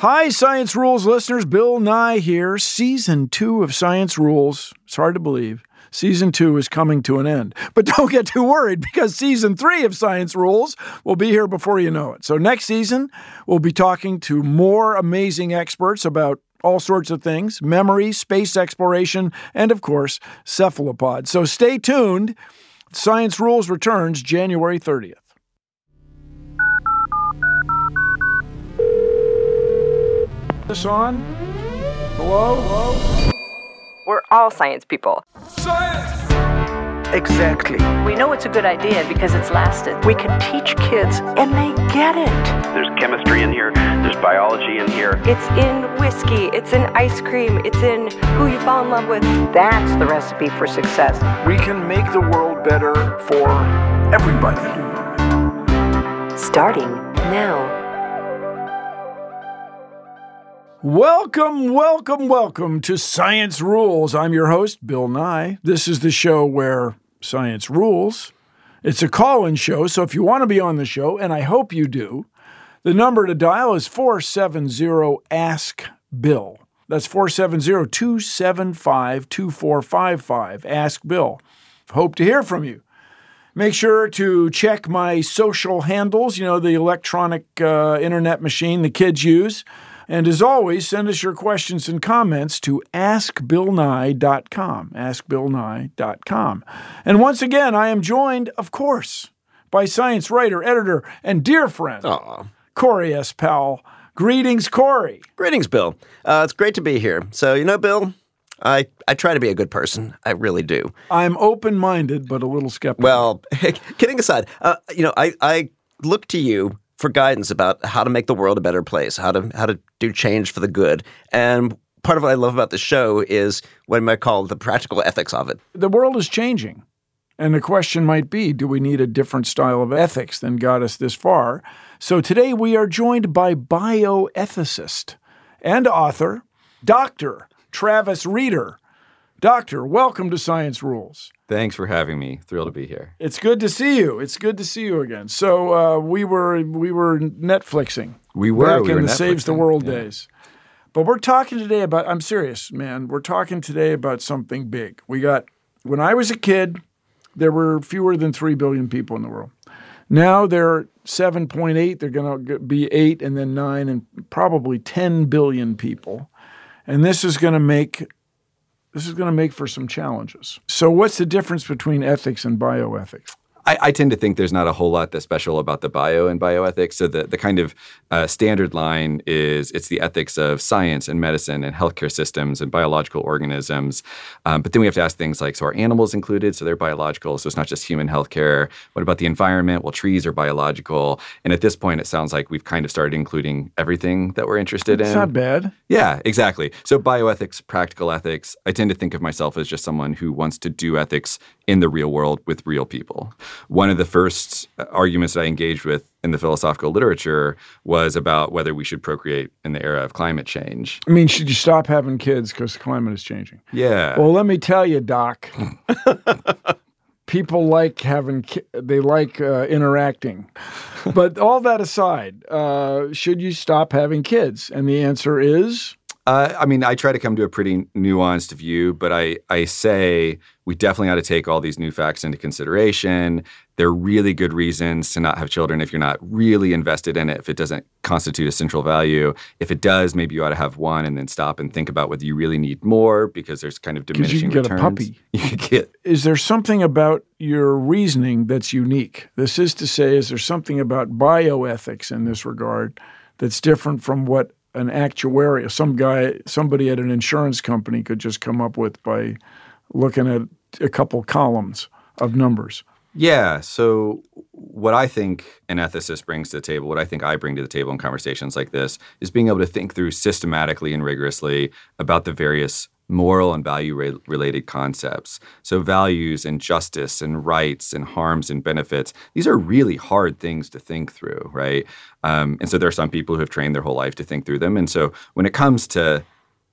Hi, Science Rules listeners. Bill Nye here. Season two of Science Rules. It's hard to believe. Season two is coming to an end. But don't get too worried because season three of Science Rules will be here before you know it. So, next season, we'll be talking to more amazing experts about all sorts of things memory, space exploration, and of course, cephalopods. So, stay tuned. Science Rules returns January 30th. This on? Hello? Hello? We're all science people. Science! Exactly. We know it's a good idea because it's lasted. We can teach kids and they get it. There's chemistry in here, there's biology in here. It's in whiskey, it's in ice cream, it's in who you fall in love with. That's the recipe for success. We can make the world better for everybody. Starting now. Welcome, welcome, welcome to Science Rules. I'm your host, Bill Nye. This is the show where science rules. It's a call in show, so if you want to be on the show, and I hope you do, the number to dial is 470 Ask Bill. That's 470 275 2455. Ask Bill. Hope to hear from you. Make sure to check my social handles, you know, the electronic uh, internet machine the kids use. And as always, send us your questions and comments to askbillnye.com. Askbillnye.com. And once again, I am joined, of course, by science writer, editor, and dear friend, Aw. Corey S. Powell. Greetings, Corey. Greetings, Bill. Uh, it's great to be here. So, you know, Bill, I, I try to be a good person. I really do. I'm open minded, but a little skeptical. Well, kidding aside, uh, you know, I, I look to you for guidance about how to make the world a better place, how to how to do change for the good. And part of what I love about the show is what I might call the practical ethics of it. the world is changing. And the question might be do we need a different style of ethics than got us this far? So today we are joined by bioethicist and author, Dr. Travis Rieder. Doctor, welcome to Science Rules. Thanks for having me. Thrilled to be here. It's good to see you. It's good to see you again. So uh, we were we were Netflixing We were. back we in were the Saves the World yeah. days. But we're talking today about I'm serious, man. We're talking today about something big. We got when I was a kid, there were fewer than 3 billion people in the world. Now there are 7.8, they're going to be 8 and then 9 and probably 10 billion people. And this is going to make this is going to make for some challenges. So what's the difference between ethics and bioethics? I, I tend to think there's not a whole lot that's special about the bio and bioethics. So the, the kind of uh, standard line is it's the ethics of science and medicine and healthcare systems and biological organisms. Um, but then we have to ask things like, so are animals included? So they're biological. So it's not just human healthcare. What about the environment? Well, trees are biological. And at this point, it sounds like we've kind of started including everything that we're interested It's in. not bad. Yeah, exactly. So bioethics, practical ethics, I tend to think of myself as just someone who wants to do ethics in the real world with real people. One of the first uh, arguments that I engaged with in the philosophical literature was about whether we should procreate in the era of climate change. I mean, should you stop having kids because the climate is changing? Yeah. Well, let me tell you, Doc. People like having, ki- they like uh, interacting. But all that aside, uh, should you stop having kids? And the answer is Uh, I mean, I try to come to a pretty nuanced view, but I, I say we definitely ought to take all these new facts into consideration. There are really good reasons to not have children if you're not really invested in it, if it doesn't constitute a central value. If it does, maybe you ought to have one and then stop and think about whether you really need more because there's kind of diminishing you get returns. a puppy. You get Is there something about your reasoning that's unique? This is to say, is there something about bioethics in this regard that's different from what an actuary, some guy, somebody at an insurance company could just come up with by looking at a couple columns of numbers? Yeah. So, what I think an ethicist brings to the table, what I think I bring to the table in conversations like this, is being able to think through systematically and rigorously about the various moral and value re- related concepts. So, values and justice and rights and harms and benefits, these are really hard things to think through, right? Um, and so, there are some people who have trained their whole life to think through them. And so, when it comes to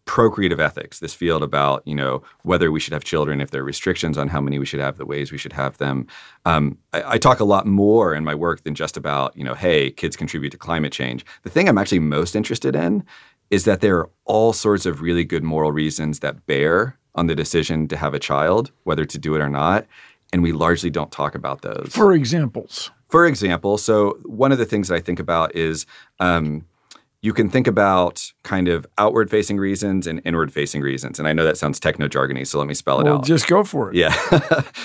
procreative ethics, this field about you know whether we should have children, if there are restrictions on how many we should have, the ways we should have them. Um, I, I talk a lot more in my work than just about you know, hey, kids contribute to climate change. The thing I'm actually most interested in is that there are all sorts of really good moral reasons that bear on the decision to have a child, whether to do it or not, and we largely don't talk about those. For examples, For example, so one of the things that I think about is um, you can think about kind of outward facing reasons and inward facing reasons. And I know that sounds techno jargony, so let me spell it well, out. just go for it. Yeah.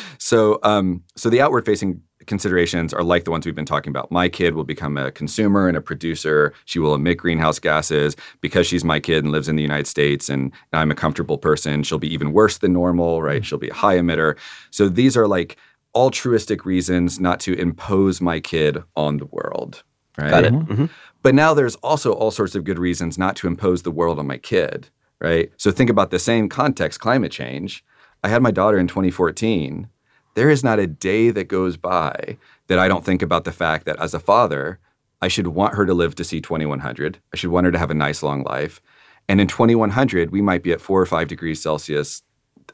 so, um, so the outward facing considerations are like the ones we've been talking about. My kid will become a consumer and a producer. She will emit greenhouse gases because she's my kid and lives in the United States and I'm a comfortable person. She'll be even worse than normal, right? She'll be a high emitter. So these are like altruistic reasons not to impose my kid on the world, right? Got it. Mhm. But now there's also all sorts of good reasons not to impose the world on my kid, right? So think about the same context, climate change. I had my daughter in 2014. There is not a day that goes by that I don't think about the fact that as a father, I should want her to live to see 2100. I should want her to have a nice long life. And in 2100, we might be at four or five degrees Celsius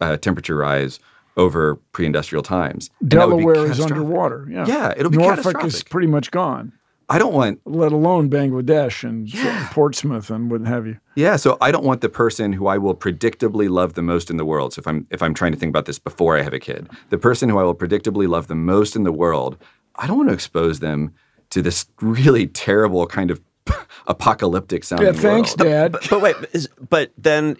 uh, temperature rise over pre-industrial times. And that would be Delaware is underwater. Yeah, Yeah, it'll be Norfolk is pretty much gone. I don't want Let alone Bangladesh and Portsmouth and what have you. Yeah, so I don't want the person who I will predictably love the most in the world. So if I'm if I'm trying to think about this before I have a kid, the person who I will predictably love the most in the world, I don't want to expose them to this really terrible kind of apocalyptic sounding Yeah, thanks, world. Dad. But, but wait, is, but then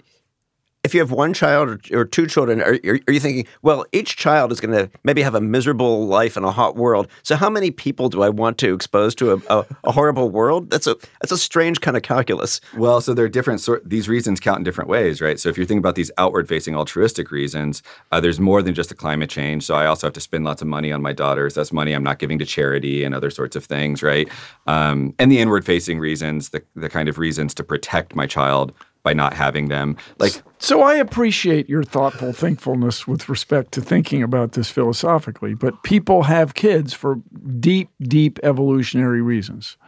if you have one child or, or two children, are, are, are you thinking, well, each child is going to maybe have a miserable life in a hot world. So how many people do I want to expose to a, a, a horrible world? That's a that's a strange kind of calculus. Well, so there are different sort. These reasons count in different ways, right? So if you're thinking about these outward-facing altruistic reasons, uh, there's more than just the climate change. So I also have to spend lots of money on my daughters. That's money I'm not giving to charity and other sorts of things, right? Um, and the inward-facing reasons, the the kind of reasons to protect my child by not having them, like So I appreciate your thoughtful thankfulness with respect to thinking about this philosophically, but people have kids for deep, deep evolutionary reasons.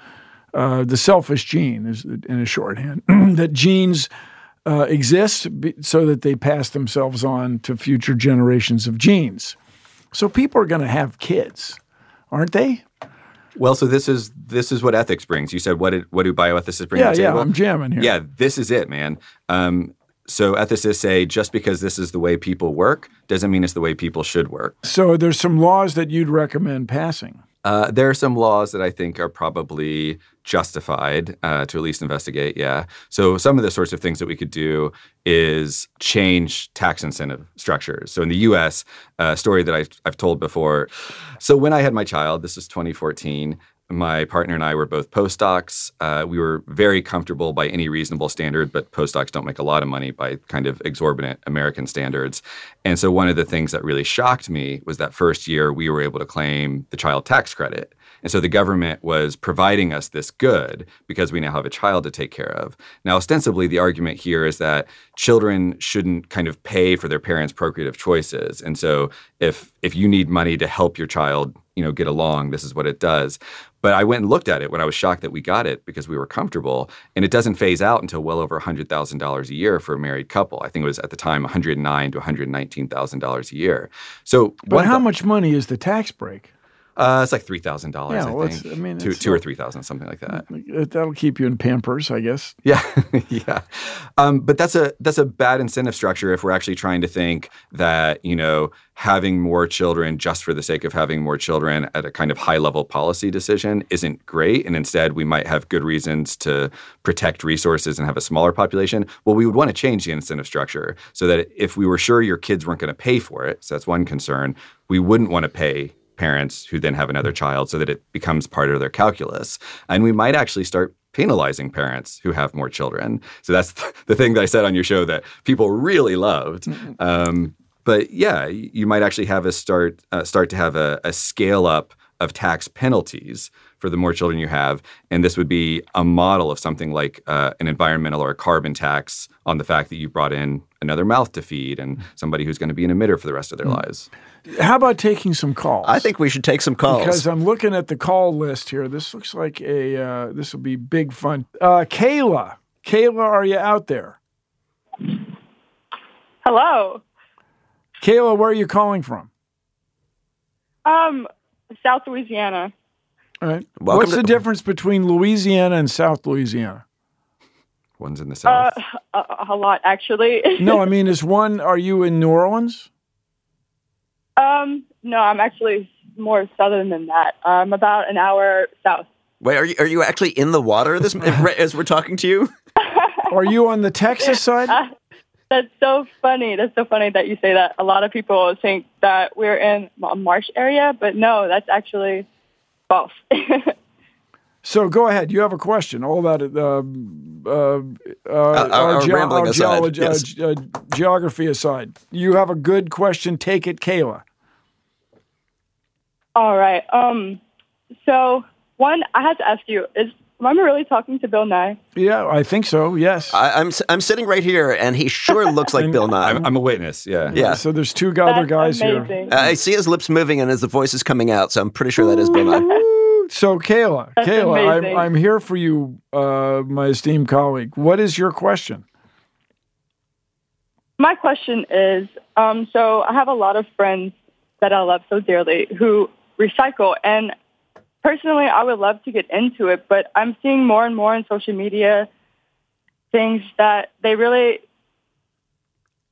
Uh, the selfish gene is in a shorthand that genes uh, exist so that they pass themselves on to future generations of genes. So people are going to have kids, aren't they? Well, so this is this is what ethics brings. You said what did, what do bioethicists bring Yeah, to the yeah, table? I'm jamming here. Yeah, this is it, man. Um, so ethicists say just because this is the way people work doesn't mean it's the way people should work. So there's some laws that you'd recommend passing. Uh, there are some laws that I think are probably justified uh, to at least investigate. Yeah. So some of the sorts of things that we could do is change tax incentive structures. So in the U.S., a story that I've, I've told before. So when I had my child, this was 2014. My partner and I were both postdocs. Uh, we were very comfortable by any reasonable standard, but postdocs don't make a lot of money by kind of exorbitant American standards. And so one of the things that really shocked me was that first year we were able to claim the child tax credit. And so the government was providing us this good because we now have a child to take care of. Now, ostensibly, the argument here is that children shouldn't kind of pay for their parents' procreative choices. And so if if you need money to help your child, you know, get along, this is what it does. But I went and looked at it when I was shocked that we got it because we were comfortable. And it doesn't phase out until well over $100,000 a year for a married couple. I think it was at the time $109 to $119,000 a year. So But how th- much money is the tax break? Uh, it's like three thousand dollars. Yeah, I well, think. I mean, two, two or three thousand, something like that. That'll keep you in Pampers, I guess. Yeah, yeah. Um, but that's a that's a bad incentive structure if we're actually trying to think that you know having more children just for the sake of having more children at a kind of high level policy decision isn't great, and instead we might have good reasons to protect resources and have a smaller population. Well, we would want to change the incentive structure so that if we were sure your kids weren't going to pay for it, so that's one concern, we wouldn't want to pay parents who then have another child so that it becomes part of their calculus. And we might actually start penalizing parents who have more children. So that's the thing that I said on your show that people really loved. Um, but yeah, you might actually have us start uh, start to have a, a scale up of tax penalties for the more children you have, and this would be a model of something like uh, an environmental or a carbon tax on the fact that you brought in another mouth to feed and somebody who's going to be an emitter for the rest of their lives. How about taking some calls? I think we should take some calls. Because I'm looking at the call list here. This looks like a uh, this will be big fun. Uh, Kayla, Kayla, are you out there? Hello. Kayla, where are you calling from? Um, South Louisiana. All right. Welcome What's to- the difference between Louisiana and South Louisiana? One's in the Uh, south. a, a lot actually. No, I mean, is one? Are you in New Orleans? um, no, I'm actually more southern than that. I'm about an hour south. Wait, are you are you actually in the water this as we're talking to you? Are you on the Texas side? Uh, that's so funny. That's so funny that you say that. A lot of people think that we're in a marsh area, but no, that's actually false. So go ahead. You have a question all about it. Uh, uh, uh, our- our rambling our aside, geology- yes. uh, ge- uh, geography aside. You have a good question. Take it, Kayla. All right. Um, so one, I had to ask you: Is am I really talking to Bill Nye? Yeah, I think so. Yes. I, I'm s- I'm sitting right here, and he sure looks like Bill Nye. I'm, I'm a witness. Yeah. yeah. So there's two other That's guys here. Uh, I see his lips moving and as the voice is coming out, so I'm pretty sure that is Bill Nye. So Kayla, That's Kayla, I'm. I'm here for you, uh, my esteemed colleague. What is your question? My question is, um, so I have a lot of friends that I love so dearly who recycle, and personally, I would love to get into it, but I'm seeing more and more on social media things that they really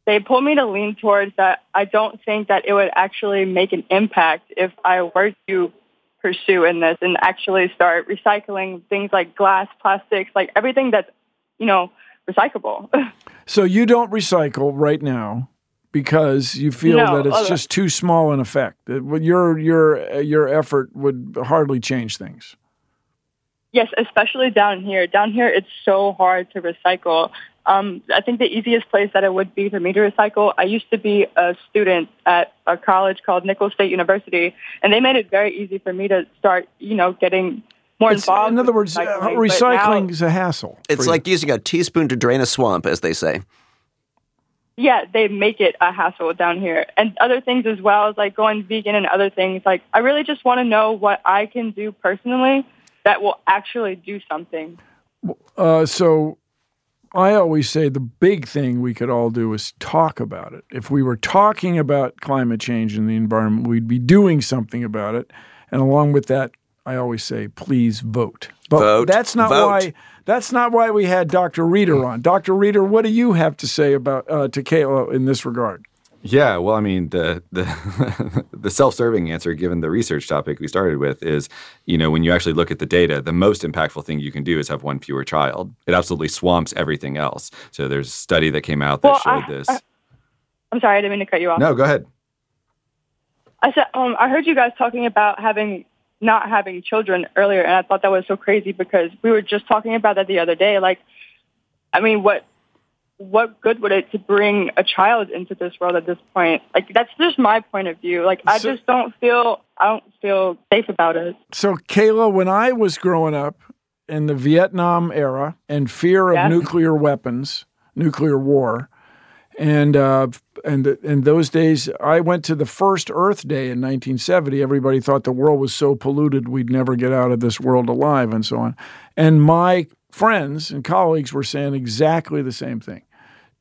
they pull me to lean towards that. I don't think that it would actually make an impact if I were to pursue in this and actually start recycling things like glass, plastics, like everything that's you know recyclable. So you don't recycle right now because you feel No, that it's uh, just too small an effect. That your your your effort would hardly change things. Yes, especially down here. Down here, it's so hard to recycle. Um, I think the easiest place that it would be for me to recycle, I used to be a student at a college called Nicholls State University, and they made it very easy for me to start, you know, getting more It's- involved. in other words, uh, recycling. But recycling now- is a hassle. It's for you. like using a teaspoon to drain a swamp, as they say. Yeah, they make it a hassle down here. And other things as well as like going vegan and other things. Like, I really just want to know what I can do personally that will actually do something. Uh, so I always say the big thing we could all do is talk about it. If we were talking about climate change and the environment, we'd be doing something about it. And along with that, I always say, please vote. But Vote. that's not Vote. why. That's not why we had Dr. Rieder on. Dr. Rieder, what do you have to say about uh, to Kayla in this regard? Yeah, well, I mean, the the the self-serving answer, given the research topic we started with, is you know when you actually look at the data, the most impactful thing you can do is have one fewer child. It absolutely swamps everything else. So there's a study that came out that Well, showed I- this. I- I'm sorry, I didn't mean to cut you off. no, go ahead. I said, um, I heard you guys talking about having not having children earlier, and I thought that was so crazy because we were just talking about that the other day. Like, I mean, what what good would it to bring a child into this world at this point? Like, that's just my point of view. Like, I So- just don't feel I don't feel safe about it. So, Kayla, when I was growing up in the Vietnam era and fear of Yeah. nuclear weapons, nuclear war, and uh, and in those days, I went to the first Earth Day in 1970. Everybody thought the world was so polluted we'd never get out of this world alive, and so on. And my friends and colleagues were saying exactly the same thing.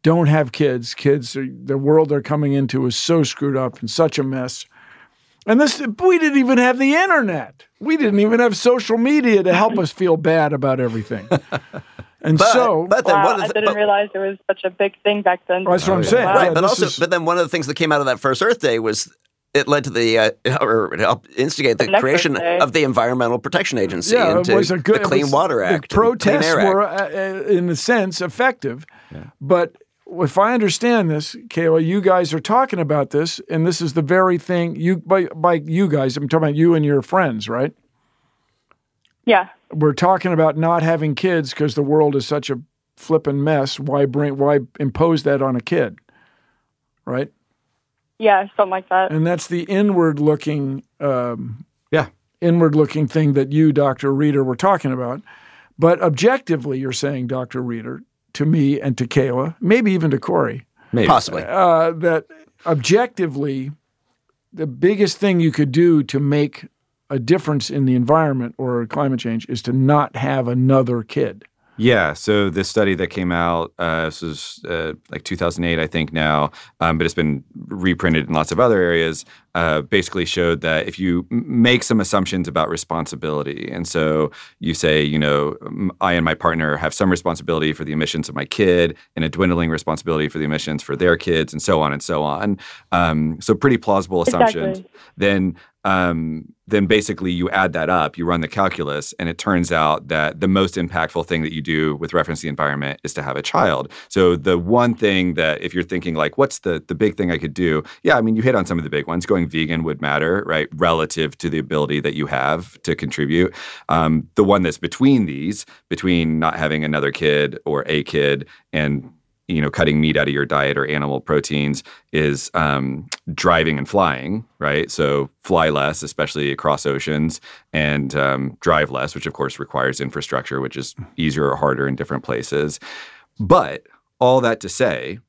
Don't have kids. Kids, are, the world they're coming into is so screwed up and such a mess. And this, we didn't even have the internet. We didn't even have social media to help us feel bad about everything. And But- so, but then wow, one of I didn't but- realize it was such a big thing back then. That's what I'm saying. Right, Yeah, but also, is- but then one of the things that came out of that first Earth Day was it led to the uh, or it helped instigate the, The creation Earth of the Environmental Protection Agency yeah, and it was a good the Clean was- Water Act, The protests Act. were, uh, uh, in a sense, effective. Yeah. But if I understand this, Kayla, you guys are talking about this, and this is the very thing you by by you guys. I'm talking about you and your friends, right? Yeah. We're talking about not having kids because the world is such a flippin' mess. Why bring? Why impose that on a kid? Right? Yeah, something like that. And that's the inward looking, um, Yeah. inward looking thing that you, Dr. Rieder, were talking about. But objectively, you're saying, Dr. Rieder, to me and to Kayla, maybe even to Corey, Maybe. Possibly. uh, that objectively, the biggest thing you could do to make a difference in the environment or climate change is to not have another kid. Yeah. So this study that came out, uh, this was uh, like 2008, I think now, um, but it's been reprinted in lots of other areas. Uh, basically showed that if you make some assumptions about responsibility, and so you say, you know, I and my partner have some responsibility for the emissions of my kid, and a dwindling responsibility for the emissions for their kids, and so on and so on. Um, so pretty plausible assumptions. Exactly. Then um, then basically you add that up, you run the calculus, and it turns out that the most impactful thing that you do with reference to the environment is to have a child. So the one thing that if you're thinking like, what's the the big thing I could do? Yeah, I mean, you hit on some of the big ones. Going vegan would matter, right? Relative to the ability that you have to contribute. Um, the one that's between these, between not having another kid or a kid and you know, cutting meat out of your diet or animal proteins is um, driving and flying, right? So fly less, especially across oceans, and um, drive less, which of course requires infrastructure, which is easier or harder in different places. But all that to say,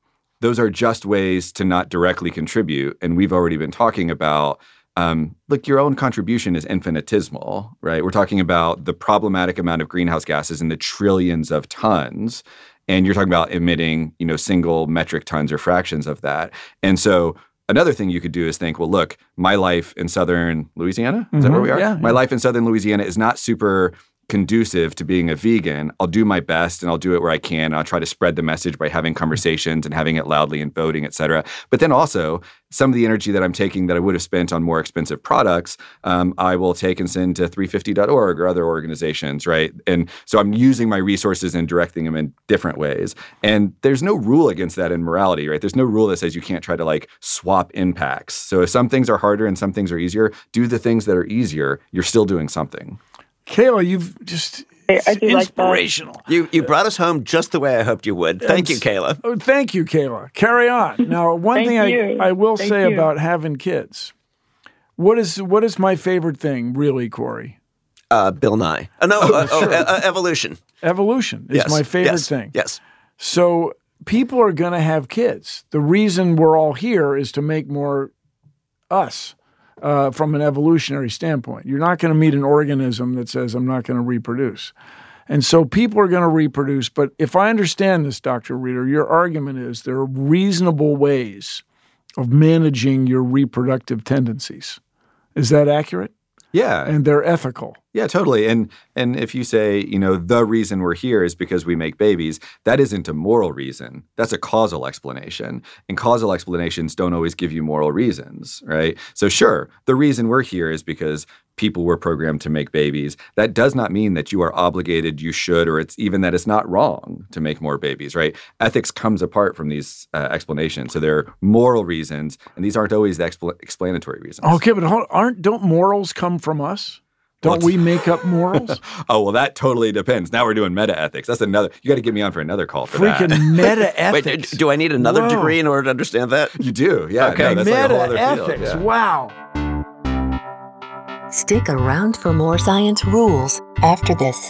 those are just ways to not directly contribute. And we've already been talking about um, look, your own contribution is infinitesimal, right? We're talking about the problematic amount of greenhouse gases in the trillions of tons. And you're talking about emitting, you know, single metric tons or fractions of that. And so another thing you could do is think, well, look, my life in southern Louisiana, is that where Mhm. we are? Yeah, my yeah. life in southern Louisiana is not super conducive to being a vegan. I'll do my best and I'll do it where I can. I'll try to spread the message by having conversations and having it loudly and voting, et cetera. But then also, some of the energy that I'm taking that I would have spent on more expensive products, um, I will take and send to 350.org or other organizations, right? And so I'm using my resources and directing them in different ways. And there's no rule against that in morality, right? There's no rule that says you can't try to like swap impacts. So if some things are harder and some things are easier, do the things that are easier. You're still doing something. Kayla, you've just I- I do like that. inspirational. You you brought us home just the way I hoped you would. Thank you, Kayla. Oh, thank you, Kayla. Carry on. Now, one thing I, you. I will Thank say you. about having kids. What is what is my favorite thing, really, Corey? Uh, Bill Nye. Uh, no, uh, oh, sure. uh, evolution. Evolution is yes, my favorite yes, thing. Yes. So people are going to have kids. The reason we're all here is to make more us uh, from an evolutionary standpoint. You're not going to meet an organism that says, I'm not going to reproduce. And so people are going to reproduce. But if I understand this, Dr. Rieder, your argument is there are reasonable ways of managing your reproductive tendencies. Is that accurate? Yeah. And they're ethical. Yeah, totally. And and if you say, you know, the reason we're here is because we make babies, that isn't a moral reason. That's a causal explanation. And causal explanations don't always give you moral reasons, right? So sure, the reason we're here is because people were programmed to make babies. That does not mean that you are obligated, you should, or it's even that it's not wrong to make more babies, right? Ethics comes apart from these uh, explanations. So there are moral reasons, and these aren't always the expl- explanatory reasons. Okay, but aren't don't morals come from us? Don't Well, we make up morals? Oh well, that totally depends. Now we're doing meta ethics. That's another. You got to get me on for another call for Freaking that. meta ethics. do- do I need another Whoa. degree in order to understand that? You do, yeah. Okay. no, that's like a meta whole other field. ethics. yeah. Wow. Stick around for more science rules after this.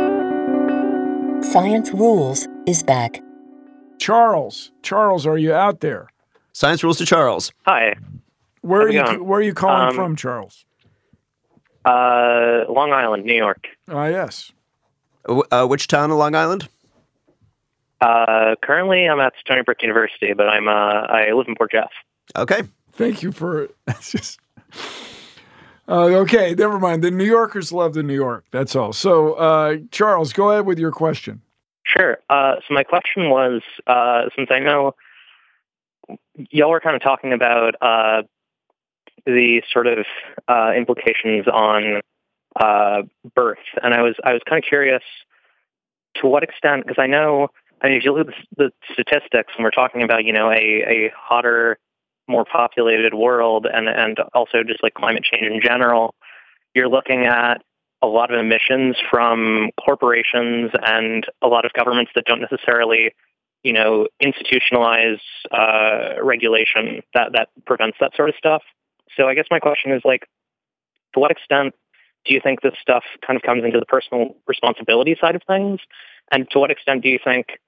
Science Rules is back. Charles, Charles, are you out there? Science rules to Charles. Hi. Where How's are you? going? Where are you calling Um, from, Charles? Uh, Long Island, New York. Ah, yes. Uh, uh, which town in Long Island? Uh, currently, I'm at Stony Brook University, but I'm uh, I live in Port Jeff. Okay. Thank you for it's just. Uh, okay, never mind. The New Yorkers love the New York. That's all. So, uh, Charles, go ahead with your question. Sure. Uh, so my question was, uh, since I know y'all were kind of talking about uh, the sort of uh, implications on birth, and I was I was kind of curious to what extent, because I know, I mean, if you look at the, the statistics, and we're talking about, you know, a, a hotter, more populated world, and and also just like climate change in general, you're looking at a lot of emissions from corporations and a lot of governments that don't necessarily, you know, institutionalize uh, regulation that that prevents that sort of stuff. So I guess my question is like, to what extent do you think this stuff kind of comes into the personal responsibility side of things, and to what extent do you think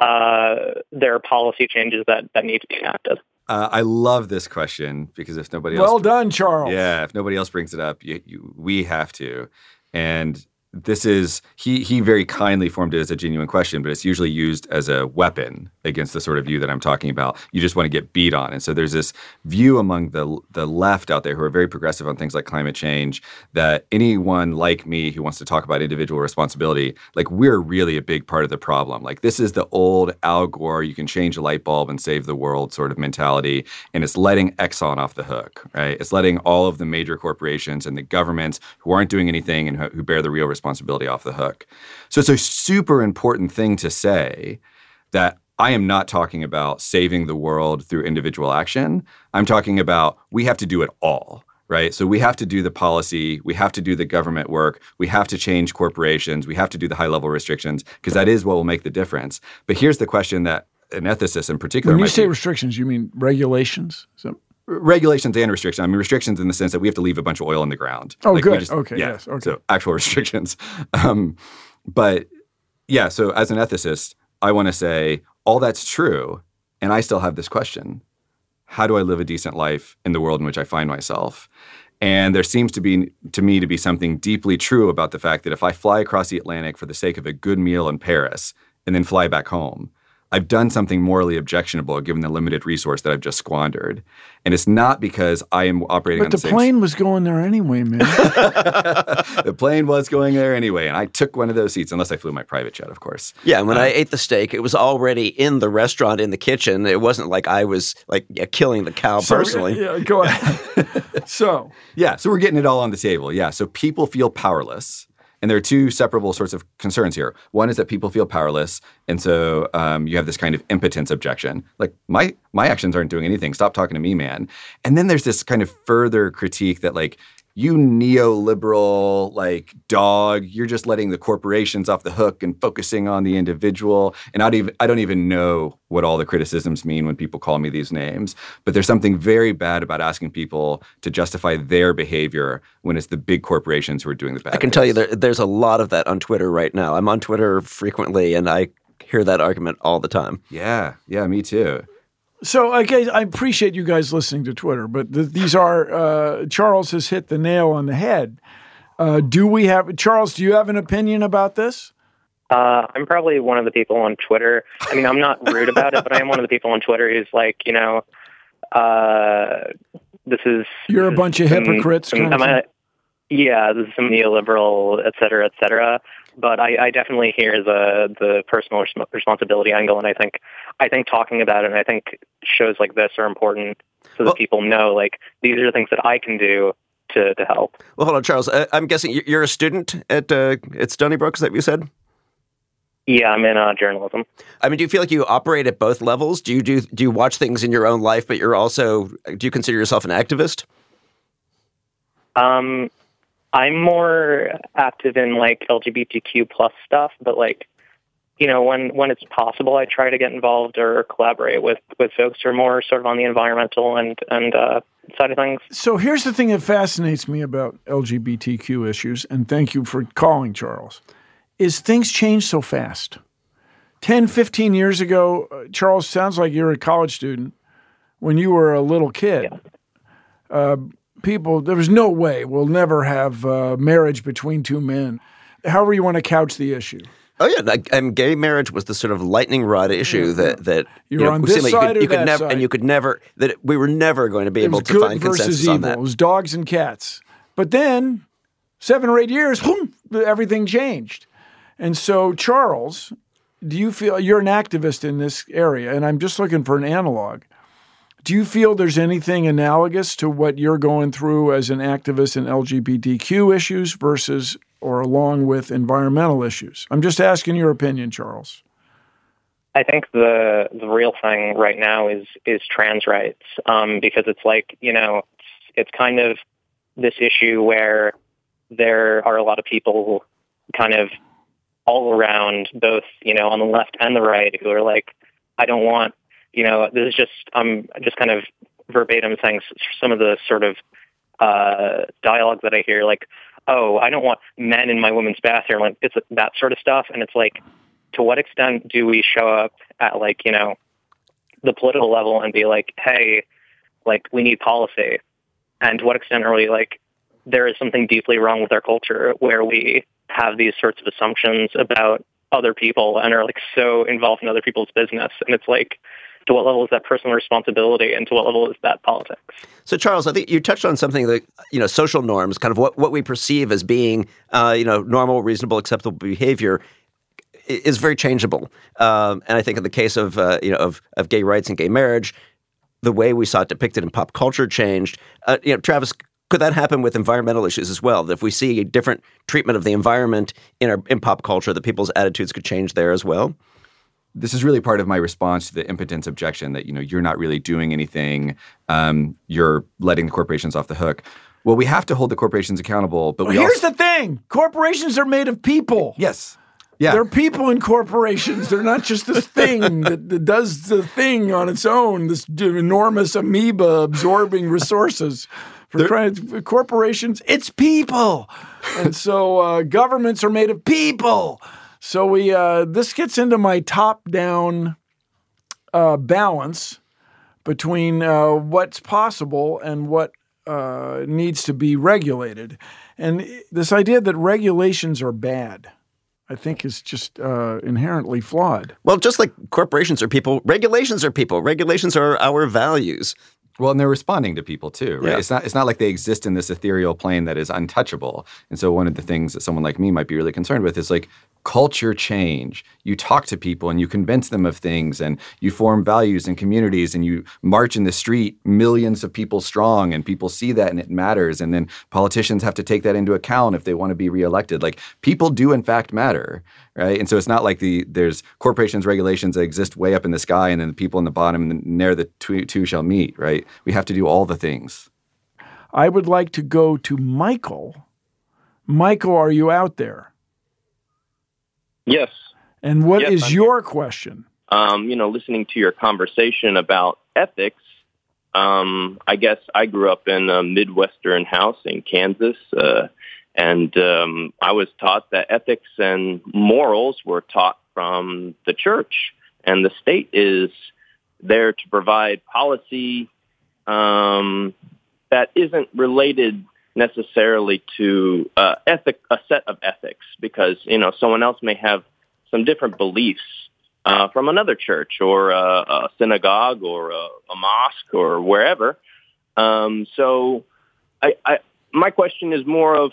uh, there are policy changes that that need to be enacted? Uh, I love this question because if nobody else, Well done, Charles. yeah, if nobody else brings it up, you, you, we have to. And this is he he very kindly formed it as a genuine question, but it's usually used as a weapon against the sort of view that I'm talking about. You just want to get beat on, and so there's this view among the the left out there who are very progressive on things like climate change that anyone like me who wants to talk about individual responsibility, like we're really a big part of the problem. Like this is the old Al Gore, you can change a light bulb and save the world sort of mentality, and it's letting Exxon off the hook, right? It's letting all of the major corporations and the governments who aren't doing anything and who bear the real responsibility off the hook. So it's a super important thing to say that I am not talking about saving the world through individual action. I'm talking about we have to do it all, right? So we have to do the policy, we have to do the government work, we have to change corporations, we have to do the high level restrictions, because that is what will make the difference. But here's the question that an ethicist in particular When you say be- restrictions, you mean regulations? So, regulations and restrictions. I mean, restrictions in the sense that we have to leave a bunch of oil in the ground. Oh, we good. Okay, yeah, yes, okay. So actual restrictions. Um, but yeah, so as an ethicist, I want to say all that's true, and I still have this question: How do I live a decent life in the world in which I find myself? And there seems to be, to me, to be something deeply true about the fact that if I fly across the Atlantic for the sake of a good meal in Paris and then fly back home, I've done something morally objectionable given the limited resource that I've just squandered. And it's not because I am operating but on the the, same plane was going there anyway, man. the plane was going there anyway, and I took one of those seats, unless I flew my private jet, of course. Yeah, and when I uh, ate the steak, it was already in the restaurant in the kitchen. It wasn't like I was like yeah, killing the cow So, personally. yeah, go ahead. so, Yeah, so we're getting it all on the table. Yeah, so people feel powerless. And there are two separable sorts of concerns here. One is that people feel powerless, and so um, you have this kind of impotence objection, like my my actions aren't doing anything. Stop talking to me, man. And then there's this kind of further critique that like you neoliberal like dog, you're just letting the corporations off the hook and focusing on the individual. And I don't even I don't even know what all the criticisms mean when people call me these names. But there's something very bad about asking people to justify their behavior when it's the big corporations who are doing the bad. I can tell you there, there's a lot of that on Twitter right now. I'm on Twitter frequently, and I hear that argument all the time. Yeah, yeah, me too. So okay, I appreciate you guys listening to Twitter, but th- these are uh, Charles has hit the nail on the head. Uh, do we have Charles? Do you have an opinion about this? Uh, I'm probably one of the people on Twitter. I mean, I'm not rude about it, but I am one of the people on Twitter who's like, you know, uh, this is You're a bunch is of hypocrites some- kind of am I-. yeah, this is some neoliberal, et cetera, et cetera. But I, I definitely hear the the personal res- responsibility angle, and I think I think talking about it, and I think shows like this are important so that people know like these are the things that I can do to to help. Well, hold on, Charles. Uh, I'm guessing you- you're a student at uh, at Stony Brook. Is that what you said? Yeah, I'm in uh, journalism. I mean, do you feel like you operate at both levels? Do you do do you watch things in your own life, but you're also do you consider yourself an activist? Um, I'm more active in like LGBTQ plus stuff, but like, you know, when when it's possible, I try to get involved or collaborate with with folks who are more sort of on the environmental and and uh, side of things. So here's the thing that fascinates me about LGBTQ issues, and thank you for calling, Charles, is things change so fast. 10, 15 years ago, uh, Charles, sounds like you're a college student. When you were a little kid, uh, people, there was no way we'll never have uh, marriage between two men. However, you want to couch the issue. Oh yeah, like, um, gay marriage was the sort of lightning rod issue that that You're you know, on this like you side could, you could that never side. and you could never that we were never going to be it able to find versus consensus evil. on that. It was dogs and cats. But then, seven or eight years, boom, everything changed. And so, Charles, do you feel you're an activist in this area? And I'm just looking for an analog. Do you feel there's anything analogous to what you're going through as an activist in LGBTQ issues versus or along with environmental issues? I'm just asking your opinion, Charles. I think the the real thing right now is is trans rights um, because it's like you know it's, it's kind of this issue where there are a lot of people kind of all around both you know on the left and the right who are like I don't want you know this is just I'm just kind of verbatim saying some of the sort of uh, dialogue that I hear like oh I don't want men in my women's bathroom like it's that sort of stuff. And it's like to what extent do we show up at like you know the political level and be like hey like we need policy. And to what extent are we like there is something deeply wrong with our culture where we have these sorts of assumptions about other people and are like so involved in other people's business. And it's like to what level is that personal responsibility and to what level is that politics So, Charles, I think you touched on something that you know, social norms, kind of what, what we perceive as being, uh, you know, normal, reasonable, acceptable behavior is very changeable. Um, and I think in the case of uh, you know of, of gay rights and gay marriage, the way we saw it depicted in pop culture changed. Uh, you know, Travis, could that happen with environmental issues as well? That if we see a different treatment of the environment in our in pop culture, that people's attitudes could change there as well. This is really part of my response to the impotence objection that you know you're not really doing anything um, you're letting the corporations off the hook well we have to hold the corporations accountable but Well, here's also the thing corporations are made of people. yes yeah They're people in corporations. They're not just this thing that, that does the thing on its own, this enormous amoeba absorbing resources. For corporations, it's people. And so uh, governments are made of people. So we uh, this gets into my top down uh, balance between uh, what's possible and what uh, needs to be regulated. And this idea that regulations are bad, I think, is just uh, inherently flawed. Well, just like corporations are people, regulations are people. Regulations are our values. Well, and they're responding to people too, right? Yeah. It's not it's not like they exist in this ethereal plane that is untouchable. And so one of the things that someone like me might be really concerned with is like culture change. You talk to people and you convince them of things and you form values and communities and you march in the street millions of people strong and people see that and it matters and then politicians have to take that into account if they want to be reelected. Like people do in fact matter, right? And so it's not like the there's corporations regulations that exist way up in the sky and then the people in the bottom and ne'er the two, two shall meet, right? We have to do all the things. I would like to go to Michael. Michael, are you out there? Yes. And what is Yes, I'm your question? Um, you know, listening to your conversation about ethics, um, I guess I grew up in a Midwestern house in Kansas, uh, and um, I was taught that ethics and morals were taught from the church, and the state is there to provide policy um, that isn't related necessarily to uh, ethic, a set of ethics, because you know someone else may have some different beliefs uh, from another church or a, a synagogue or a, a, mosque or wherever. Um, so, I, I, my question is more of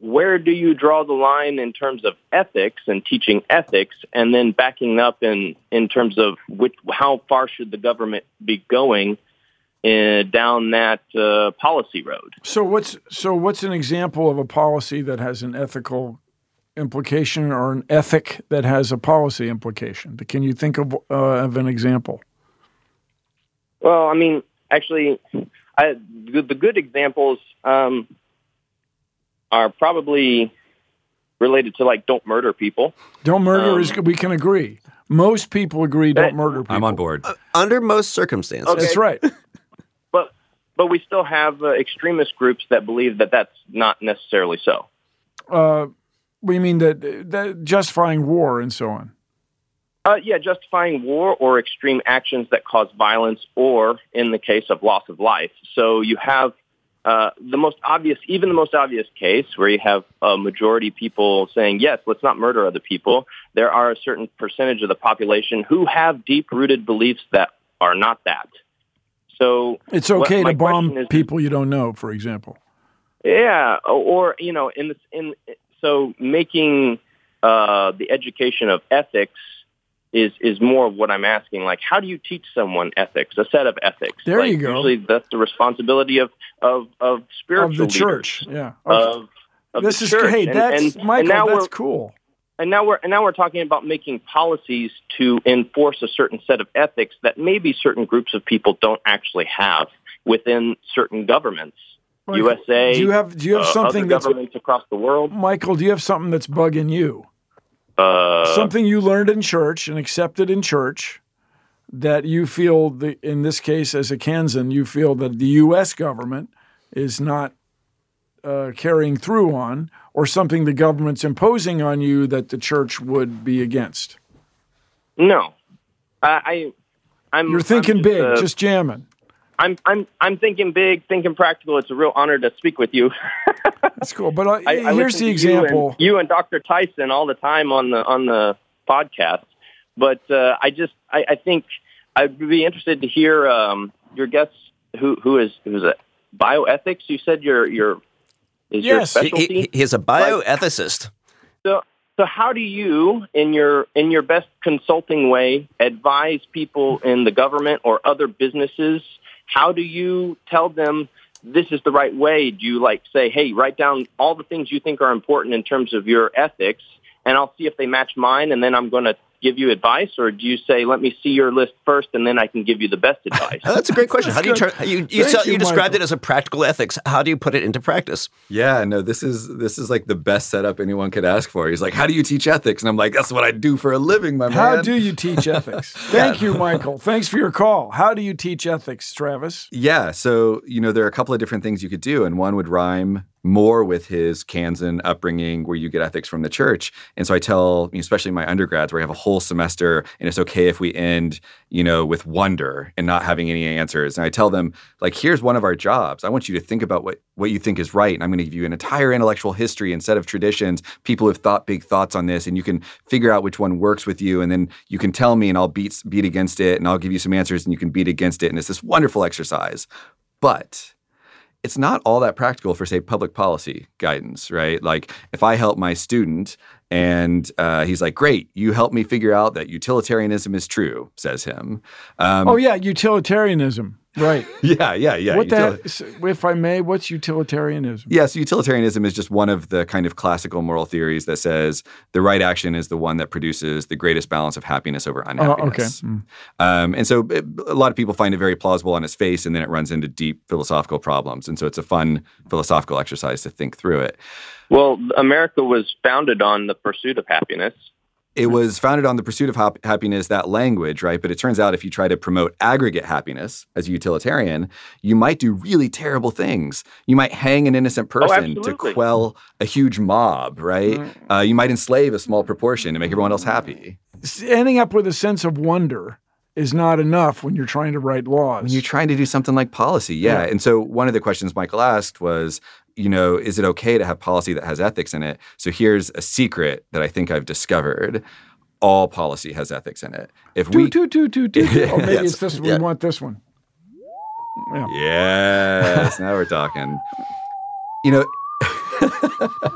where do you draw the line in terms of ethics and teaching ethics, and then backing up in in terms of which how far should the government be going in, uh, down that uh, policy road? So what's so what's an example of a policy that has an ethical implication or an ethic that has a policy implication? Can you think of uh, of an example? Well, I mean, actually, I, the, the good examples. Um, are probably related to like don't murder people. Don't murder um, is we can agree. Most people agree don't murder people. I'm on board. Uh, under most circumstances. Okay. That's right. but we still have uh, extremist groups that believe that that's not necessarily so. Uh, we mean that, that justifying war and so on. Uh, yeah, justifying war or extreme actions that cause violence, or in the case of loss of life. So you have uh, the most obvious, even the most obvious case where you have a majority people saying, yes, let's not murder other people, there are a certain percentage of the population who have deep-rooted beliefs that are not that. So it's okay to bomb is, people you don't know, for example. Yeah, or you know, in the, in so making uh, the education of ethics is is more of what I'm asking. Like, how do you teach someone ethics, a set of ethics? There like, you go. Usually, that's the responsibility of of of spiritual of the church. Yeah. Of, of this is church. hey, that's and, Michael. And that's cool. And now we're and now we're talking about making policies to enforce a certain set of ethics that maybe certain groups of people don't actually have within certain governments. Michael, USA. Do you have do you have uh, something that's governments across the world? Michael, do you have something that's bugging you? Uh, Something you learned in church and accepted in church that you feel, the, in this case, as a Kansan, you feel that the U.S. government is not uh, carrying through on, or something the government's imposing on you that the church would be against? No, I, I am You're thinking just, big, uh, just jamming. I'm I'm I'm thinking big, thinking practical. It's a real honor to speak with you. That's cool. But uh, I, I here's the example. You and, you and, Dr. Tyson all the time on the on the podcast. But uh, I just I, I, think I'd be interested to hear um, your guests who who is who's a bioethics. You said your your is yes. your specialty. He, he's a bioethicist. So so how do you, in your in your best consulting way, advise people in the government or other businesses? How do you tell them this is the right way? Do you like say, hey, write down all the things you think are important in terms of your ethics, and I'll see if they match mine, and then I'm going to give you advice, or do you say, "Let me see your list first, and then I can give you the best advice"? oh, that's a great question. How do you turn? You you, Thank you, you, described it as a practical ethics. How do you put it into practice? Yeah, no, this is this is like the best setup anyone could ask for. He's like, "How do you teach ethics?" And I'm like, "That's what I do for a living, my How man." do you teach ethics? Thank you, Michael. Thanks for your call. How do you teach ethics, Travis? Yeah, so you know there are a couple of different things you could do, and one would rhyme more with his Kansan upbringing, where you get ethics from the church. And so I tell, especially my undergrads, where I have a whole semester, and it's okay if we end, you know, with wonder and not having any answers. And I tell them, like, here's one of our jobs. I want you to think about what what you think is right, and I'm going to give you an entire intellectual history and set of traditions. People have thought big thoughts on this, and you can figure out which one works with you, and then you can tell me, and I'll beat beat against it, and I'll give you some answers, and you can beat against it, and it's this wonderful exercise. But it's not all that practical for say public policy guidance right? Like if i help my student and uh, he's like great you helped me figure out that utilitarianism is true says him. Um, oh yeah utilitarianism right yeah yeah yeah what Utili- that if i may what's utilitarianism Yes, utilitarianism is just one of the kind of classical moral theories that says the right action is the one that produces the greatest balance of happiness over unhappiness. oh, okay unhappiness. Mm. Um, and so it, a lot of people find it very plausible on its face, and then it runs into deep philosophical problems. And so it's a fun philosophical exercise to think through it. Well, America was founded on the pursuit of happiness. It was founded on the pursuit of hap- happiness, that language, right? But it turns out if you try to promote aggregate happiness as a utilitarian, you might do really terrible things. You might hang an innocent person to quell a huge mob, right? Uh, you might enslave a small proportion to make everyone else happy. ending up with a sense of wonder is not enough when you're trying to write laws When you're trying to do something like policy, yeah. Yeah. And so one of the questions Michael asked was, you know, is it okay to have policy that has ethics in it? So here's a secret that I think I've discovered. all policy has ethics in it. If Toot, we toot, toot, toot, toot. Oh, maybe Yes. it's this one. Yeah. We want this one. Yeah. Yes, now we're talking. You know,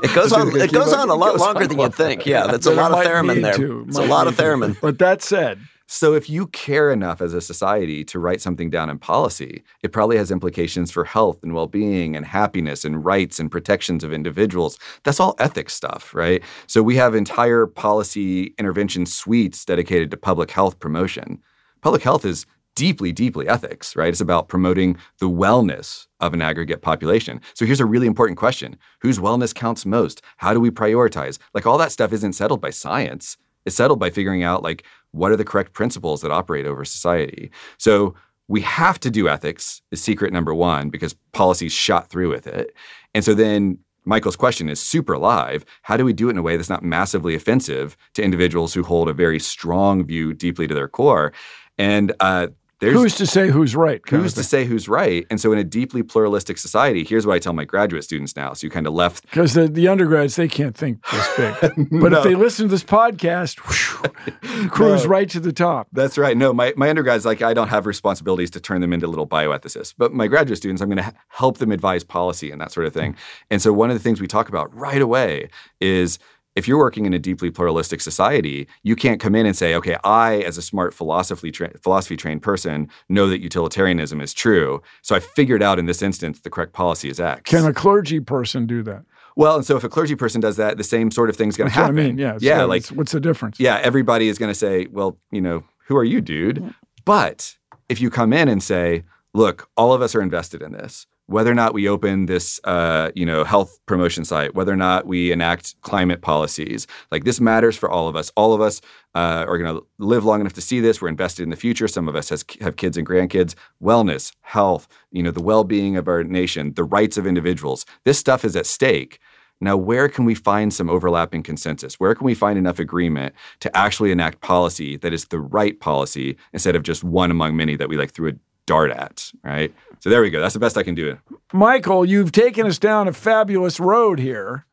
It goes on. It goes on a lot longer than you'd think. Yeah, that's a lot of might theremin there. to, It's a lot of to. theremin. But that said, So if you care enough as a society to write something down in policy, it probably has implications for health and well-being and happiness and rights and protections of individuals. That's all ethics stuff, right? So we have entire policy intervention suites dedicated to public health promotion. Public health is deeply, deeply ethics, right? It's about promoting the wellness of an aggregate population. So here's a really important question. Whose wellness counts most? How do we prioritize? Like all that stuff isn't settled by science. It's settled by figuring out like what are the correct principles that operate over society. So we have to do ethics is secret number one because policy's shot through with it. And so then Michael's question is super live. How do we do it in a way that's not massively offensive to individuals who hold a very strong view deeply to their core? And uh, there's who's to say who's right? who's to say who's right? And so in a deeply pluralistic society, here's what I tell my graduate students now. So you kind of left Because the, the undergrads, they can't think this big. But No. if they listen to this podcast, whew, cruise No. right to the top. That's right. No, my, my undergrads, like I don't have responsibilities to turn them into little bioethicists, but my graduate students, I'm going to help them advise policy and that sort of thing. Hmm. And so one of the things we talk about right away is if you're working in a deeply pluralistic society, you can't come in and say, okay, I, as a smart philosophy tra- philosophy trained person, know that utilitarianism is true. So I figured out in this instance the correct policy is X. Can a clergy person do that? well, and so if a clergy person does that, the same sort of thing's going to happen. what I mean. Yeah. yeah, so like what's the difference? yeah, everybody is going to say, well, you know, who are you, dude? But if you come in and say, look, all of us are invested in this, whether or not we open this, uh, you know, health promotion site, whether or not we enact climate policies, like this matters for all of us. All of us uh, are going to live long enough to see this. We're invested in the future. Some of us has, have kids and grandkids. Wellness, health, you know, the well-being of our nation, the rights of individuals. This stuff is at stake. Now, where can we find some overlapping consensus? Where can we find enough agreement to actually enact policy that is the right policy instead of just one among many that we like threw a dart at, right? So there we go. That's the best I can do. Michael, you've taken us down a fabulous road here.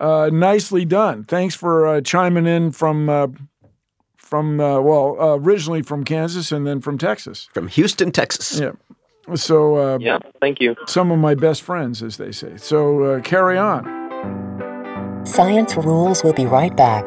Uh, nicely done. Thanks for uh, chiming in from uh, from uh, well, uh, originally from Kansas and then from Texas. From Houston, Texas. Yeah. So uh, Yeah, thank you. some of my best friends, as they say. So uh, carry on. Science Rules We'll be right back.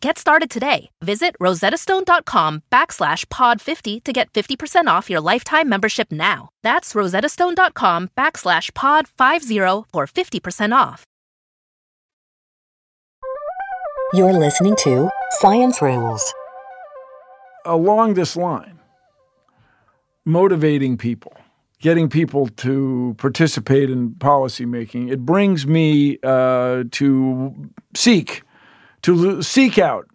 Get started today. Visit rosettastone.com backslash pod50 to get 50% off your lifetime membership now. That's rosettastone.com backslash pod50 for 50% off. You're listening to Science Rules. along this line, motivating people, getting people to participate in policymaking, it brings me uh, to seek, to l- seek out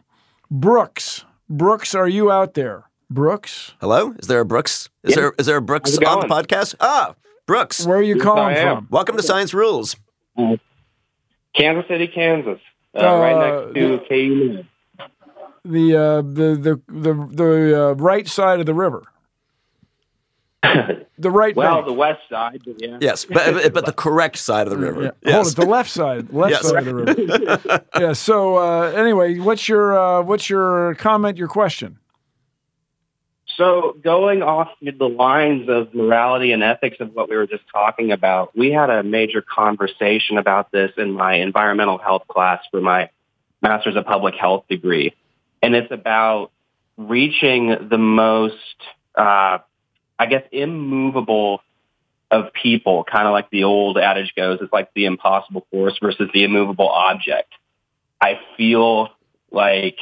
Brooks. Brooks, are you out there? Brooks? Hello? Is there a Brooks? Is Yeah. there is there a Brooks on the podcast? Ah, Brooks. Where are you Yes, calling from? Welcome to Science Rules. Kansas City, Kansas, uh, right Uh, next to KU. The uh, the the the the uh, right side of the river. the right Well, bank. the west side, yeah. Yes, but, but, but the correct side of the river. Yeah. Hold Yes. it, the left side, left Yes. side of the river. yeah. So uh, anyway, what's your uh, what's your comment? Your question? So going off the lines of morality and ethics of what we were just talking about, we had a major conversation about this in my environmental health class for my master's of public health degree. And it's about reaching the most, uh, I guess, immovable of people, kind of like the old adage goes, it's like the impossible force versus the immovable object. I feel like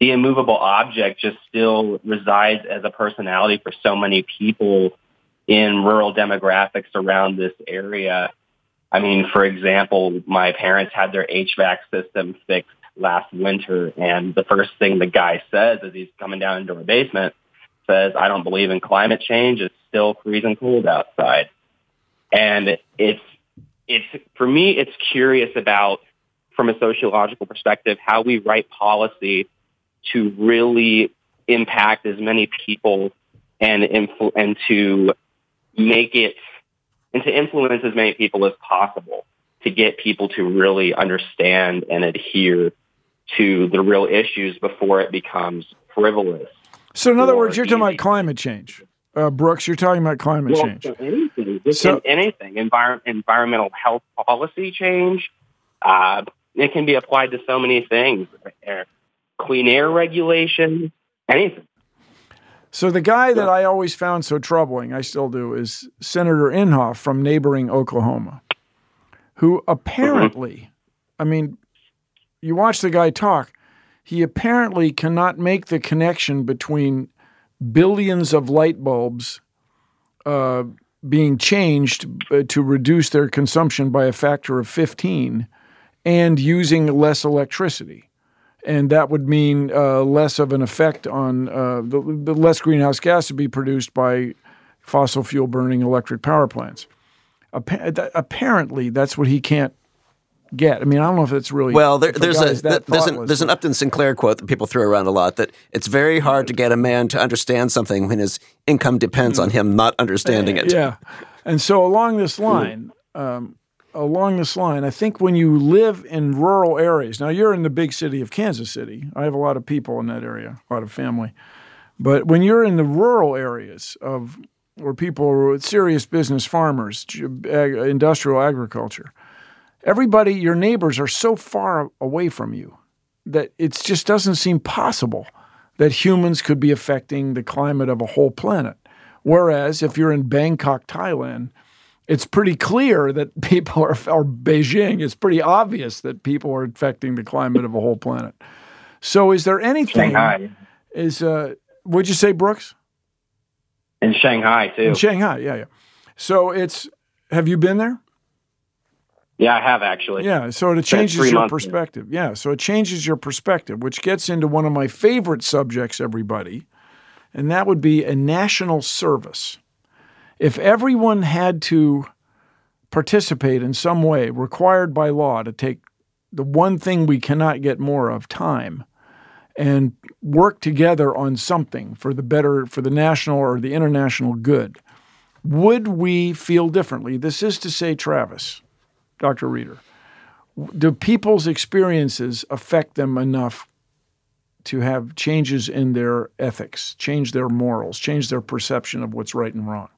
the immovable object just still resides as a personality for so many people in rural demographics around this area. I mean, for example, my parents had their HVAC system fixed last winter, and the first thing the guy says as he's coming down into our basement says, "I don't believe in climate change. It's still freezing cold outside." And it's it's for me, it's curious about from a sociological perspective how we write policy to really impact as many people and influ- and to make it and to influence as many people as possible to get people to really understand and adhere to the real issues before it becomes frivolous. So, in other words, you're talking about climate change. Uh, Brooks, you're talking about climate well, change. Anything, so, anything, envir- environmental health policy change. Uh, it can be applied to so many things. Clean air regulation, anything. So the guy that I always found so troubling, I still do, is Senator Inhofe from neighboring Oklahoma, who apparently, I mean, you watch the guy talk, he apparently cannot make the connection between billions of light bulbs uh, being changed uh, to reduce their consumption by a factor of 15 and using less electricity. And that would mean uh, less of an effect on uh, the, the less greenhouse gas to be produced by fossil fuel burning electric power plants. Apparently, that's what he can't get. I mean, I don't know if it's really well. There, there's a there's an there's an Upton Sinclair quote that people throw around a lot that it's very hard to get a man to understand something when his income depends on him not understanding it. Yeah, and so along this line, um, along this line, I think when you live in rural areas, now you're in the big city of Kansas City. I have a lot of people in that area, a lot of family, but when you're in the rural areas of where people are serious business farmers, industrial agriculture everybody, your neighbors are so far away from you that it just doesn't seem possible that humans could be affecting the climate of a whole planet. Whereas if you're in Bangkok, Thailand, it's pretty clear that people are, or Beijing, it's pretty obvious that people are affecting the climate of a whole planet. So is there anything? Shanghai. Is, uh, would you say, Brooks? In Shanghai, too. In Shanghai, yeah, yeah. So it's, have you been there? Yeah, I have actually. Yeah, so it changes your perspective. Yeah, so it changes your perspective, which gets into one of my favorite subjects, everybody, and that would be a national service. If everyone had to participate in some way, required by law to take the one thing we cannot get more of, time, and work together on something for the better, for the national or the international good, would we feel differently? This is to say, Travis Dr. Rieder, do people's experiences affect them enough to have changes in their ethics, change their morals, change their perception of what's right and wrong?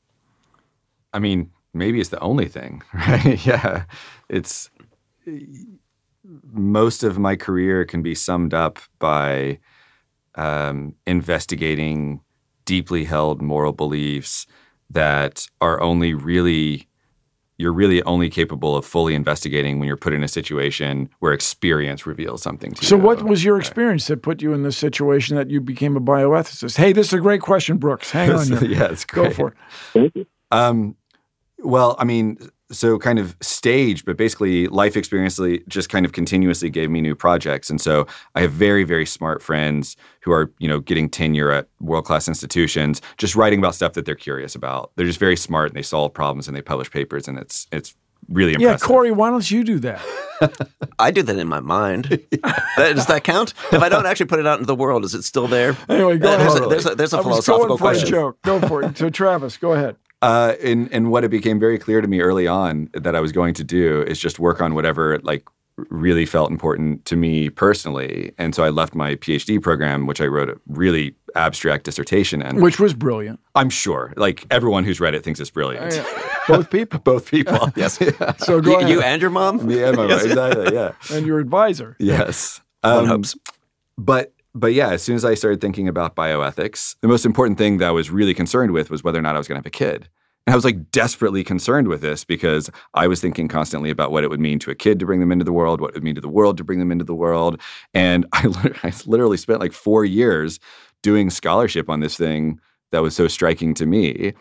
I mean, maybe it's the only thing, right? yeah. It's most of my career can be summed up by um, investigating deeply held moral beliefs that are only really you're really only capable of fully investigating when you're put in a situation where experience reveals something to so you. So, what was your experience that put you in this situation that you became a bioethicist? Hey, this is a great question, Brooks. Hang on. Here. yeah, it's great. Go for it. Um, well, I mean, so kind of stage, but basically life experience just kind of continuously gave me new projects. And so I have very, very smart friends who are, you know, getting tenure at world-class institutions, just writing about stuff that they're curious about. They're just very smart and they solve problems and they publish papers and it's it's really impressive. Yeah, Corey, why don't you do that? I do that in my mind. Does that count? If I don't actually put it out into the world, is it still there? Anyway, go uh, ahead. There's a, there's a, there's a philosophical question. A joke. Go for it. So, Travis, go ahead. Uh, and and what it became very clear to me early on that I was going to do is just work on whatever like really felt important to me personally. And so I left my PhD program, which I wrote a really abstract dissertation in. Which was brilliant. I'm sure. Like everyone who's read it thinks it's brilliant. Uh, yeah. Both people. Both people. yes. Yeah. So go you, ahead. you and your mom? Yeah, my yes. exactly. Yeah. And your advisor. Yes. Um, One hopes. But but yeah, as soon as I started thinking about bioethics, the most important thing that I was really concerned with was whether or not I was going to have a kid. And I was like desperately concerned with this because I was thinking constantly about what it would mean to a kid to bring them into the world, what it would mean to the world to bring them into the world. And I, literally spent like four years doing scholarship on this thing that was so striking to me.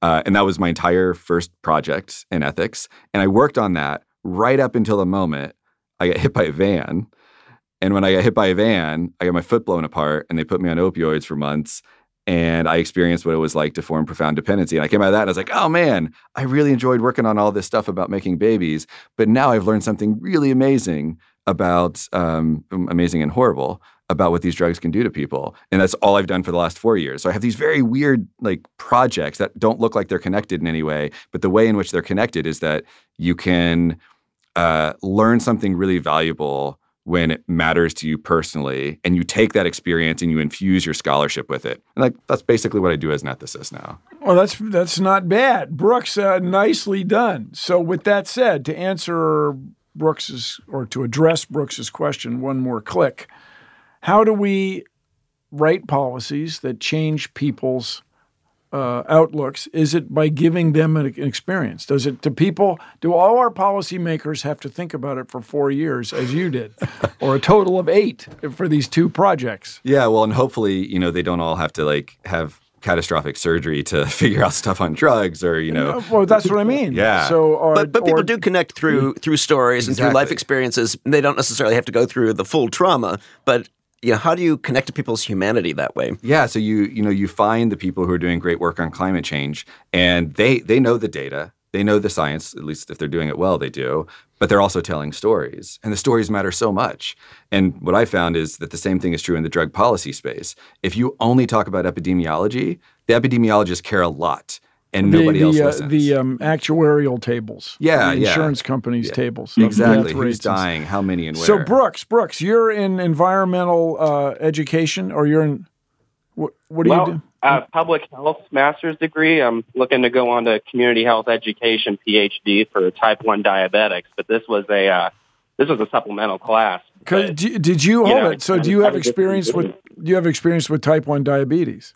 Uh, and that was my entire first project in ethics. And I worked on that right up until the moment I got hit by a van. And when I got hit by a van, I got my foot blown apart and they put me on opioids for months. And I experienced what it was like to form profound dependency. And I came out of that and I was like, oh man, I really enjoyed working on all this stuff about making babies. But now I've learned something really amazing about um, amazing and horrible about what these drugs can do to people. And that's all I've done for the last four years. So I have these very weird like projects that don't look like they're connected in any way, but the way in which they're connected is that you can uh, learn something really valuable when it matters to you personally and you take that experience and you infuse your scholarship with it. And like that's basically what i do as an ethicist now. Well that's that's not bad. Brooks uh, nicely done. So with that said to answer brooks's or to address brooks's question one more click how do we write policies that change people's uh, outlooks? Is it by giving them an, experience? Does it to people? Do all our policymakers have to think about it for four years, as you did, or a total of eight for these two projects? Yeah, well, and hopefully, you know, they don't all have to like have catastrophic surgery to figure out stuff on drugs or you know well that's what i mean yeah so or, but, but people or, do connect through through stories exactly. and through life experiences they don't necessarily have to go through the full trauma but you know, how do you connect to people's humanity that way? Yeah, so you you know you find the people who are doing great work on climate change, and they they know the data, they know the science. At least if they're doing it well, they do. But they're also telling stories, and the stories matter so much. And what I found is that the same thing is true in the drug policy space. If you only talk about epidemiology, the epidemiologists care a lot and the, nobody the, else uh. The um, actuarial tables. Yeah, the yeah. insurance companies' yeah. tables. Exactly. Who's dying? How many and where? So Brooks, Brooks, you're in environmental uh, education, or you're in what? What do well, you do? Uh, public health master's degree. I'm looking to go on to community health education PhD for type one diabetics, but this was a uh, this was a supplemental class. But, did you hold know, it? So do you have experience with do you have experience with type one diabetes?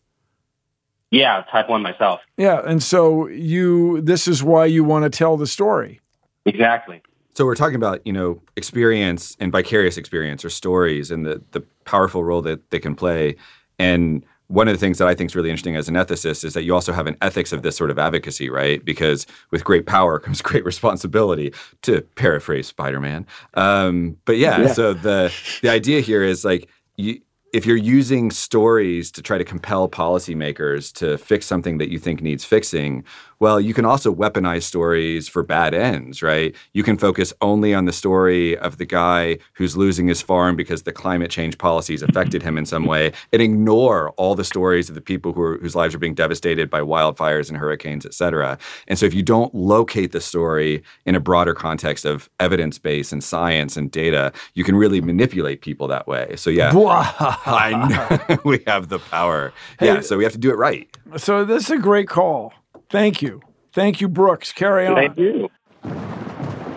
Yeah, type one myself. Yeah, and so you this is why you want to tell the story. Exactly. So we're talking about, you know, experience and vicarious experience or stories and the the powerful role that they can play. And one of the things that I think is really interesting as an ethicist is that you also have an ethics of this sort of advocacy, right? Because with great power comes great responsibility, to paraphrase Spider-Man. Um, but yeah, yeah, so the the idea here is like you, if you're using stories to try to compel policymakers to fix something that you think needs fixing, well, you can also weaponize stories for bad ends, right? You can focus only on the story of the guy who's losing his farm because the climate change policies affected him in some way and ignore all the stories of the people who are, whose lives are being devastated by wildfires and hurricanes, et cetera. And so if you don't locate the story in a broader context of evidence base and science and data, you can really manipulate people that way. So yeah, I know we have the power. Hey, yeah, so we have to do it right. So this is a great call. Thank you. Thank you, Brooks. Carry on. Thank you.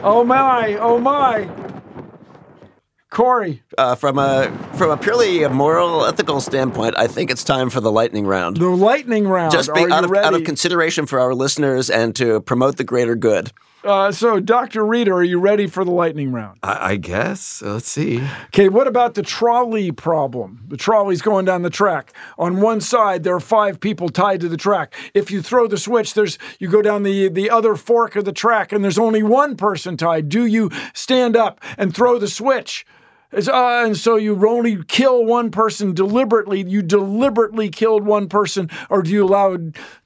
Oh my, oh my. Corey. Uh, from a from a purely moral, ethical standpoint, I think it's time for the lightning round. The lightning round. Just be, out, of, out of consideration for our listeners and to promote the greater good. Uh, so, Dr. Rieder, are you ready for the lightning round? I, I guess. Let's see. Okay, what about the trolley problem? The trolley's going down the track. On one side, there are five people tied to the track. If you throw the switch, there's you go down the, the other fork of the track and there's only one person tied. Do you stand up and throw the switch? Uh, and so you only kill one person deliberately. You deliberately killed one person, or do you allow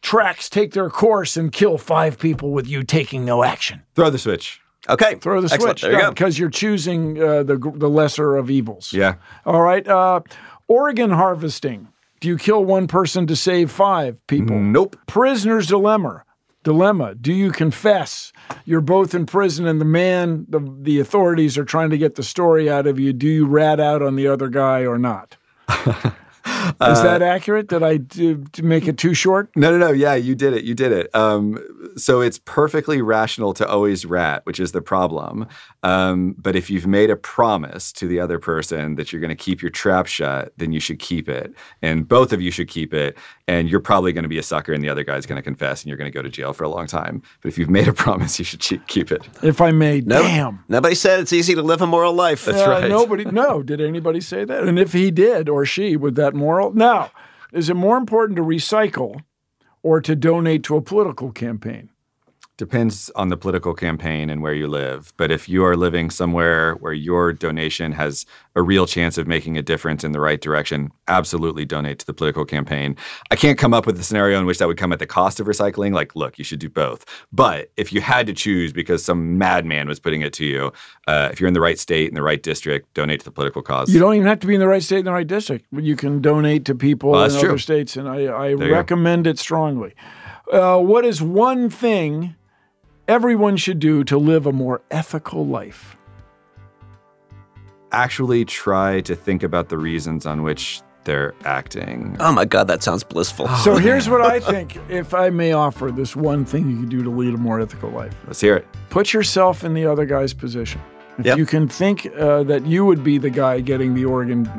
tracks take their course and kill five people with you taking no action? Throw the switch. Okay, throw the Excellent. switch. There you yeah, go. Because you're choosing uh, the the lesser of evils. Yeah. All right. Uh, organ harvesting. Do you kill one person to save five people? Nope. Prisoner's dilemma dilemma. Do you confess? You're both in prison, and the man, the, the authorities are trying to get the story out of you. Do you rat out on the other guy or not? Is uh, that accurate? Did I do, make it too short? No, no, no. Yeah, you did it. You did it. Um, so it's perfectly rational to always rat, which is the problem. Um, but if you've made a promise to the other person that you're going to keep your trap shut, then you should keep it. And both of you should keep it. And you're probably going to be a sucker, and the other guy's going to confess, and you're going to go to jail for a long time. But if you've made a promise, you should keep it. If I made no, damn. Nobody said it's easy to live a moral life. That's uh, right. Nobody, no. Did anybody say that? And if he did or she, would that moral? Now, is it more important to recycle or to donate to a political campaign? Depends on the political campaign and where you live. But if you are living somewhere where your donation has a real chance of making a difference in the right direction, absolutely donate to the political campaign. I can't come up with a scenario in which that would come at the cost of recycling. Like, look, you should do both. But if you had to choose because some madman was putting it to you, uh, if you're in the right state in the right district, donate to the political cause. You don't even have to be in the right state in the right district. You can donate to people Well, in that's other states, and I, I There you go. recommend it strongly. Uh, what is one thing everyone should do to live a more ethical life? Actually, try to think about the reasons on which they're acting. Oh my God, that sounds blissful. So here's what I think, if I may offer this one thing you can do to lead a more ethical life. Let's hear it. Put yourself in the other guy's position. If Yep. you can think uh, that you would be the guy getting the organ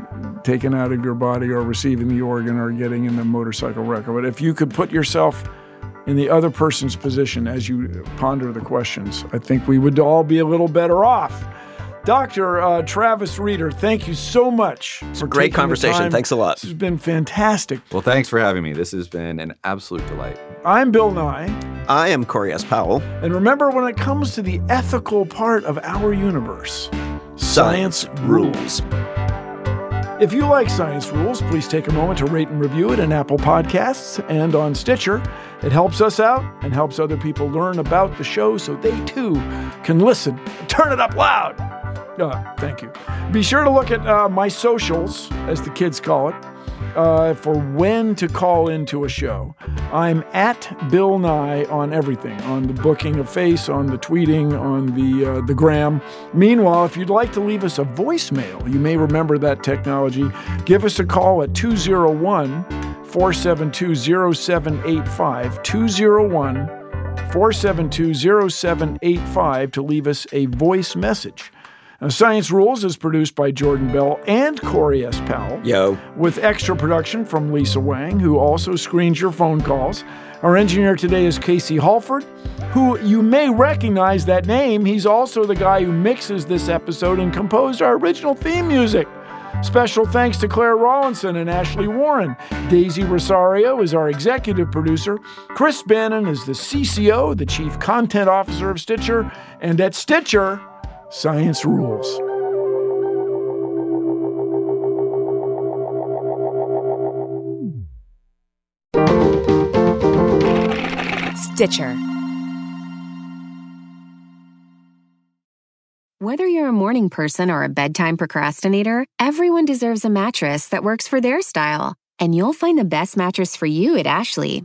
taken out of your body or receiving the organ or getting in the motorcycle wreck, but if you could put yourself in the other person's position as you ponder the questions, I think we would all be a little better off. Dr. Uh, Travis Rieder, thank you so much. It's a great conversation. Thanks a lot. This has been fantastic. Well, thanks for having me. This has been an absolute delight. I'm Bill Nye. I am Corey S. Powell. And remember, when it comes to the ethical part of our universe, science, rules. If you like Science Rules, please take a moment to rate and review it in Apple Podcasts and on Stitcher. It helps us out and helps other people learn about the show so they too can listen. Turn it up loud. Uh, thank you. Be sure to look at uh, my socials, as the kids call it, uh, for when to call into a show. I'm at Bill Nye on everything, on the booking of face, on the tweeting, on the uh, the gram. Meanwhile, if you'd like to leave us a voicemail, you may remember that technology. Give us a call at 201 472 0785. 201 472 0785 to leave us a voice message. Now, Science Rules is produced by Jordan Bell and Corey S. Powell. Yo. With extra production from Lisa Wang, who also screens your phone calls. Our engineer today is Casey Halford, who you may recognize that name. He's also the guy who mixes this episode and composed our original theme music. Special thanks to Claire Rawlinson and Ashley Warren. Daisy Rosario is our executive producer. Chris Bannon is the CCO, the Chief Content Officer of Stitcher. And at Stitcher, science rules. Stitcher. Whether you're a morning person or a bedtime procrastinator, everyone deserves a mattress that works for their style. And you'll find the best mattress for you at Ashley.